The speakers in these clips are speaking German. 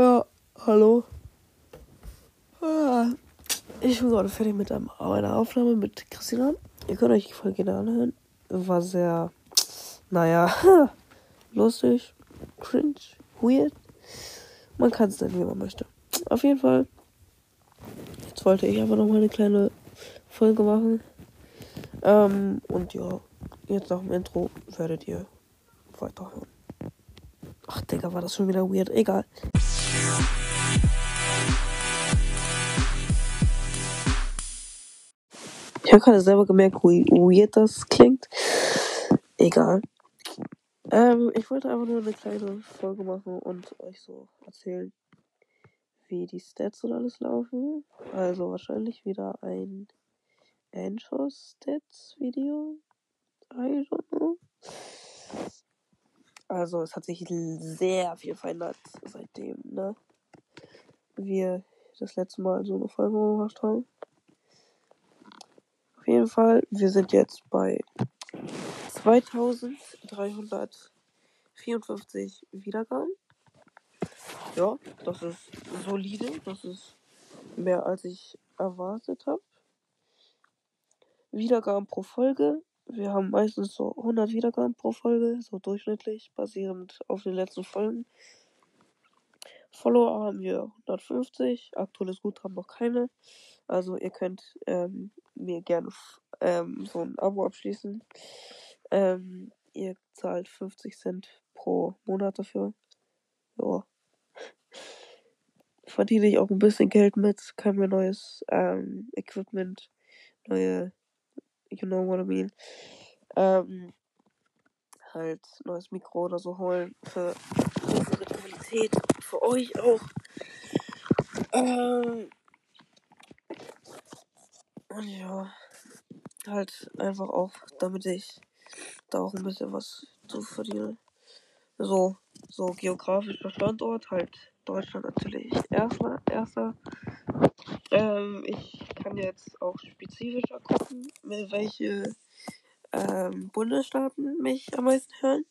Ja, hallo. Ah, Ich bin gerade fertig mit einer Aufnahme mit Christina. Ihr könnt euch die Folge gerne anhören. War sehr, naja, lustig, cringe, weird. Man kann es nennen, wie man möchte. Auf jeden Fall. Jetzt wollte ich einfach noch mal eine kleine Folge machen. Ähm, und ja, jetzt nach dem Intro werdet ihr weiterhören. Ach, Digga, war das schon wieder weird. Egal. Ich habe gerade selber gemerkt, wie weird das klingt. Egal. Ähm, ich wollte einfach nur eine kleine Folge machen und euch so erzählen, wie die Stats und alles laufen. Also wahrscheinlich wieder ein Anchor Stats Video. I don't know. Also es hat sich sehr viel verändert seitdem, ne? Wir das letzte Mal so eine Folge gemacht haben. Jeden Fall, wir sind jetzt bei 2354 Wiedergaben. Ja, das ist solide. Das ist mehr als ich erwartet habe. Wiedergaben pro Folge. Wir haben meistens so 100 Wiedergaben pro Folge, so durchschnittlich, basierend auf den letzten Folgen. Follower haben wir 150. Aktuelles Guthaben noch keine. Also ihr könnt ähm, mir gerne ähm, so ein Abo abschließen. Ähm, ihr zahlt 50 Cent pro Monat dafür. Ja. Verdiene ich auch ein bisschen Geld mit. Kann mir neues ähm, Equipment, neue, you know what I mean. Ähm, halt neues Mikro oder so holen für bessere Qualität. Für euch auch. Ähm, und ja, halt einfach auch, damit ich da auch ein bisschen was zu verdienen. So, so geografischer Standort, halt Deutschland natürlich erster, erster. Ähm, ich kann jetzt auch spezifischer gucken, mit welche ähm, Bundesstaaten mich am meisten hören.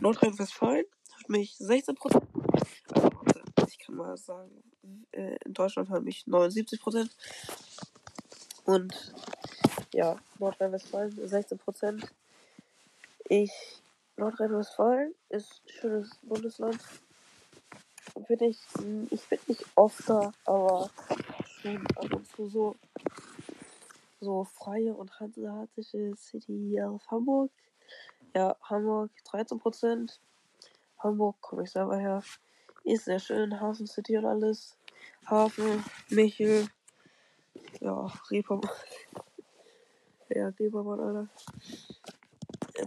Nordrhein-Westfalen hat mich 16%. Also, ich kann mal sagen, äh, in Deutschland hören mich 79%. Und ja, Nordrhein-Westfalen 16%. Ich, Nordrhein-Westfalen ist ein schönes Bundesland. Bin ich, ich bin nicht oft da, aber schon ab und zu so, so freie und hanseatische City aus Hamburg. Ja, Hamburg 13%. Hamburg komme ich selber her. Ist sehr schön, Hafen City und alles. Hafen, Michel, ja, Reeperbahn. Ja, Reeperbahn, Alter.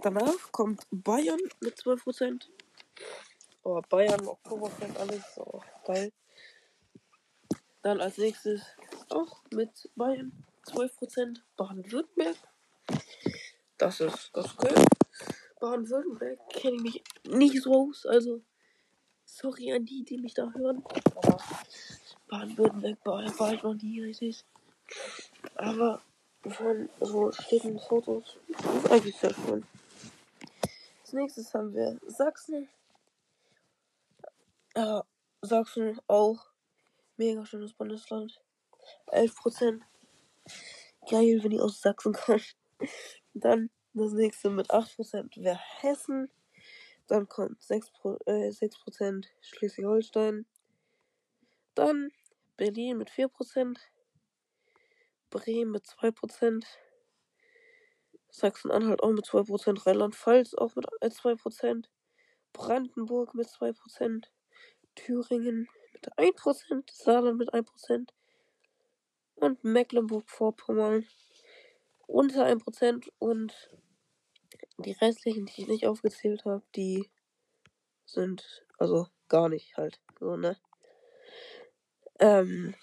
Danach kommt Bayern mit 12%. Oh, Bayern, Oktoberfest, alles so geil. Dann als nächstes auch mit Bayern 12% Baden-Württemberg. Das ist das okay. Baden-Württemberg kenne ich mich nicht so aus, also sorry an die, die mich da hören. Aber Baden-Württemberg war, war ich noch nie richtig. Aber von so Städten, Fotos ist eigentlich sehr schön. Als nächstes haben wir Sachsen. Ja, Sachsen auch. Mega schönes Bundesland. 11%. Geil, wenn die aus Sachsen kommen. Dann das nächste mit 8% wäre Hessen. Dann kommt 6%, Pro- äh, 6% Schleswig-Holstein. Dann Berlin mit 4%. Bremen mit 2%. Sachsen-Anhalt auch mit 2%. Rheinland-Pfalz auch mit äh, 2%. Brandenburg mit 2%. Thüringen mit 1%. Saarland mit 1%. Und Mecklenburg-Vorpommern unter 1%. Und die restlichen, die ich nicht aufgezählt habe, die sind also gar nicht halt so, ne? Ähm,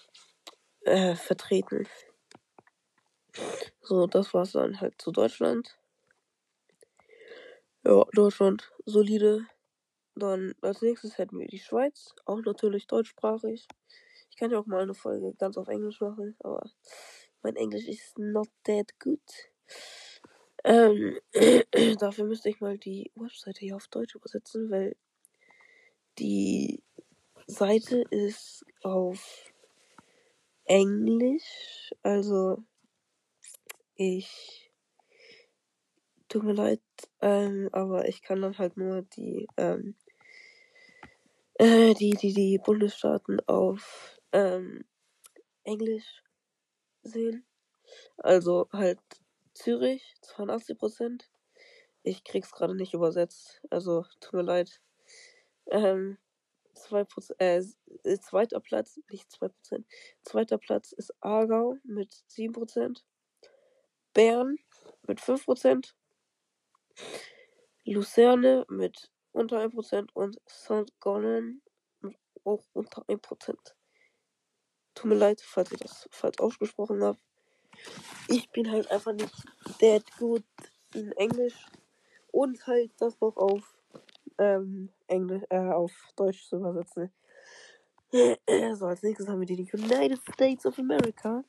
äh, vertreten. So, das war's dann halt zu Deutschland. Ja, Deutschland solide. Dann als nächstes hätten wir die Schweiz, auch natürlich deutschsprachig. Ich kann ja auch mal eine Folge ganz auf Englisch machen, aber mein Englisch ist not that good. Ähm, dafür müsste ich mal die Webseite hier auf Deutsch übersetzen, weil die Seite ist auf Englisch. Also ich tut mir leid, ähm, aber ich kann dann halt nur die, ähm, äh, die, die, die Bundesstaaten auf ähm, Englisch sehen. Also halt Zürich, 82 Prozent. Ich krieg's gerade nicht übersetzt, also tut mir leid. Ähm, 2%, äh, zweiter Platz, nicht 2%, zweiter Platz ist Aargau mit 7%, Bern mit 5%, Luzerne mit unter 1% und St. Gallen auch unter 1%. Tut mir leid, falls ich das falsch ausgesprochen habe. Ich bin halt einfach nicht that good in Englisch und halt das noch auf ähm, Englisch, äh, auf Deutsch zu übersetzen. so, als nächstes haben wir die United States of America.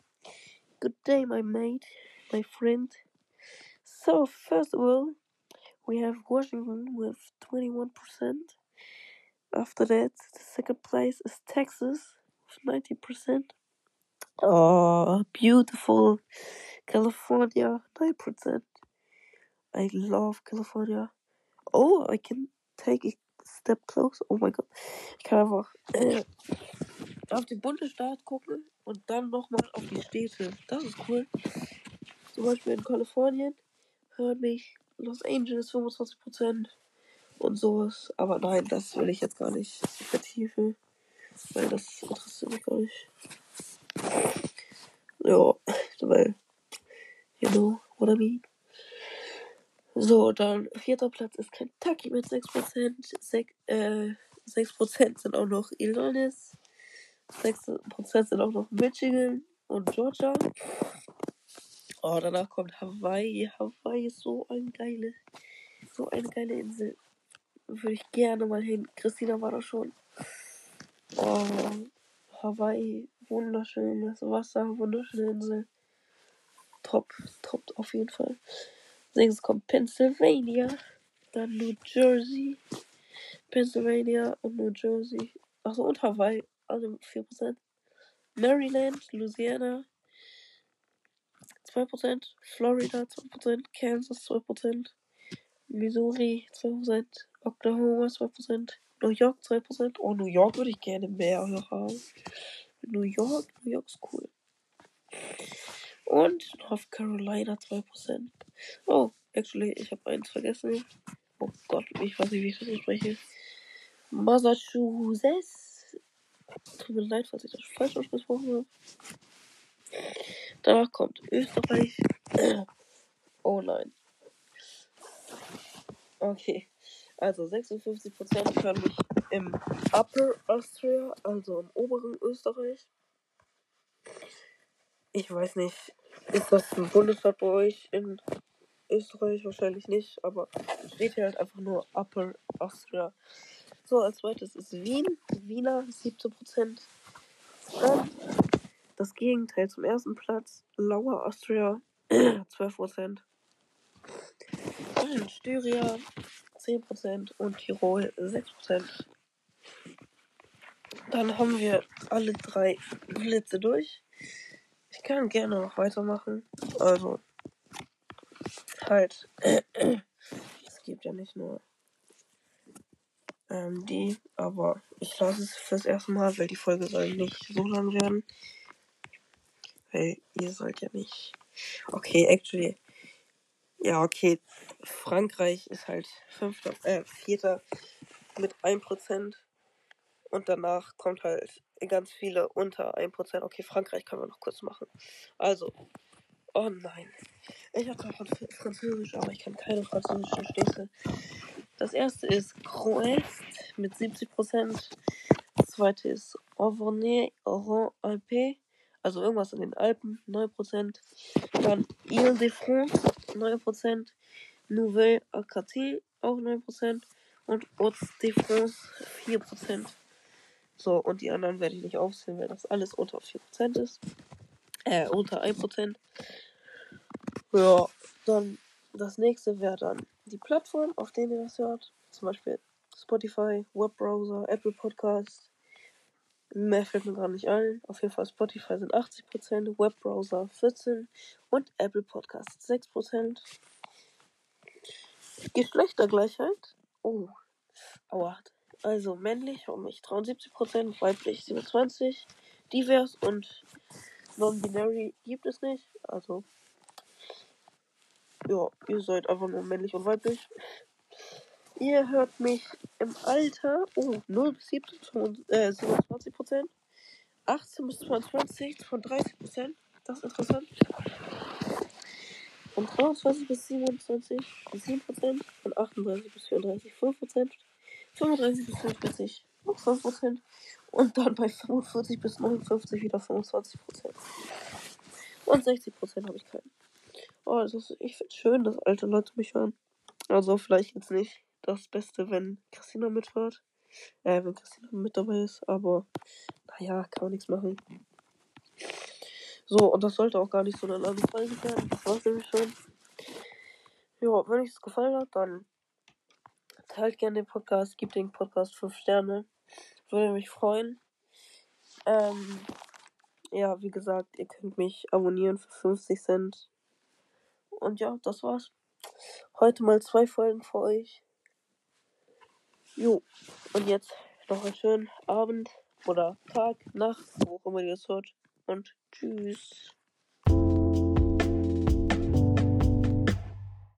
Good day, my mate, my friend. So, first of all, we have Washington with 21%. After that, the second place is Texas with 90%. Oh, beautiful. California, 9%. I love California. Oh, I can take a step close. Oh mein Gott. Ich äh, auf den Bundesstaat gucken und dann nochmal auf die Städte. Das ist cool. Zum Beispiel in Kalifornien hören mich Los Angeles 25% und sowas. Aber nein, das will ich jetzt gar nicht vertiefen. Weil das interessiert mich gar nicht. Ja, weil, you know what I mean. So, dann vierter Platz ist Kentucky mit 6%. Sek, äh, 6% sind auch noch Illinois. 6% sind auch noch Michigan und Georgia. Oh, danach kommt Hawaii. Hawaii ist so eine geile, so eine geile Insel. Würde ich gerne mal hin. Christina war da schon. Oh, Hawaii, wunderschönes Wasser, wunderschöne Insel. Top, top auf jeden Fall. Nächstes kommt Pennsylvania, dann New Jersey, Pennsylvania und New Jersey. Achso, und Hawaii, also 4%. Maryland, Louisiana, 2%. Florida, 2%. Kansas, 2%. Missouri, 2%. Oklahoma, 2%. New York, 2%. Oh, New York würde ich gerne mehr haben. New York, New York ist cool. Und North Carolina 2%. Oh, actually, ich habe eins vergessen. Oh Gott, ich weiß nicht, wie ich das spreche. Massachusetts. Tut mir leid, falls ich das falsch ausgesprochen habe. Danach kommt Österreich. Oh nein. Okay. Also 56% hören mich im Upper Austria, also im oberen Österreich. Ich weiß nicht, ist das ein Bundesstaat bei euch in Österreich? Wahrscheinlich nicht, aber steht hier halt einfach nur Upper Austria. So, als zweites ist Wien. Wiener 17%. Dann das Gegenteil zum ersten Platz. Lower Austria 12%. Dann Styria 10% und Tirol 6%. Dann haben wir alle drei Blitze durch. Ich kann gerne noch weitermachen. Also, halt, es gibt ja nicht nur ähm, die, aber ich lasse es fürs erste Mal, weil die Folge soll nicht so lang werden. Weil ihr sollt ja nicht. Okay, actually. Ja, okay. Frankreich ist halt fünfter, äh, vierter mit 1%. Und danach kommt halt ganz viele unter 1%. Okay, Frankreich können wir noch kurz machen. Also. Oh nein. Ich habe zwar Französisch, aber ich kann keine französischen Städte. Das erste ist Croest mit 70%. Das zweite ist Auvergne-Rhône-Alpes. Also irgendwas in den Alpen, 9%. Dann Ile-de-France, 9%. Nouvelle-Acaté, auch 9%. Und Hauts-de-France, 4%. So, und die anderen werde ich nicht aufzählen, weil das alles unter 4% ist. Äh, unter 1%. Ja, dann das nächste wäre dann die Plattform, auf der ihr das hört. Zum Beispiel Spotify, Webbrowser, Apple Podcast, Mehr fällt mir gar nicht ein. Auf jeden Fall Spotify sind 80%, Webbrowser 14% und Apple Podcasts 6%. Geschlechtergleichheit. Oh. Aua. Also männlich um mich 73%, weiblich 27%, divers und non-binary gibt es nicht. Also ja, ihr seid einfach nur männlich und weiblich. Ihr hört mich im Alter, oh, 0 bis 17, äh, 27 Prozent. 18 bis 22 von 30 Prozent. Das ist interessant. Von 23 bis 27 7 Prozent. Von 38 bis 34 5 Prozent. 35 bis 45 5 Prozent. Und dann bei 45 bis 59 wieder 25 Prozent. Und 60 Prozent habe ich keinen. Oh, das ist, ich finde schön, dass alte Leute mich hören. Also vielleicht jetzt nicht das Beste, wenn Christina mithört. Äh, wenn Christina mit dabei ist, aber naja, kann man nichts machen. So, und das sollte auch gar nicht so eine lange Folge werden. Das war's nämlich schon. Ja, wenn euch es gefallen hat, dann teilt gerne den Podcast, gebt den Podcast 5 Sterne. Würde mich freuen. Ähm, ja, wie gesagt, ihr könnt mich abonnieren für 50 Cent. Und ja, das war's. Heute mal zwei Folgen für euch. Jo, und jetzt noch einen schönen Abend oder Tag, Nacht, wo auch immer ihr es hört. Und tschüss.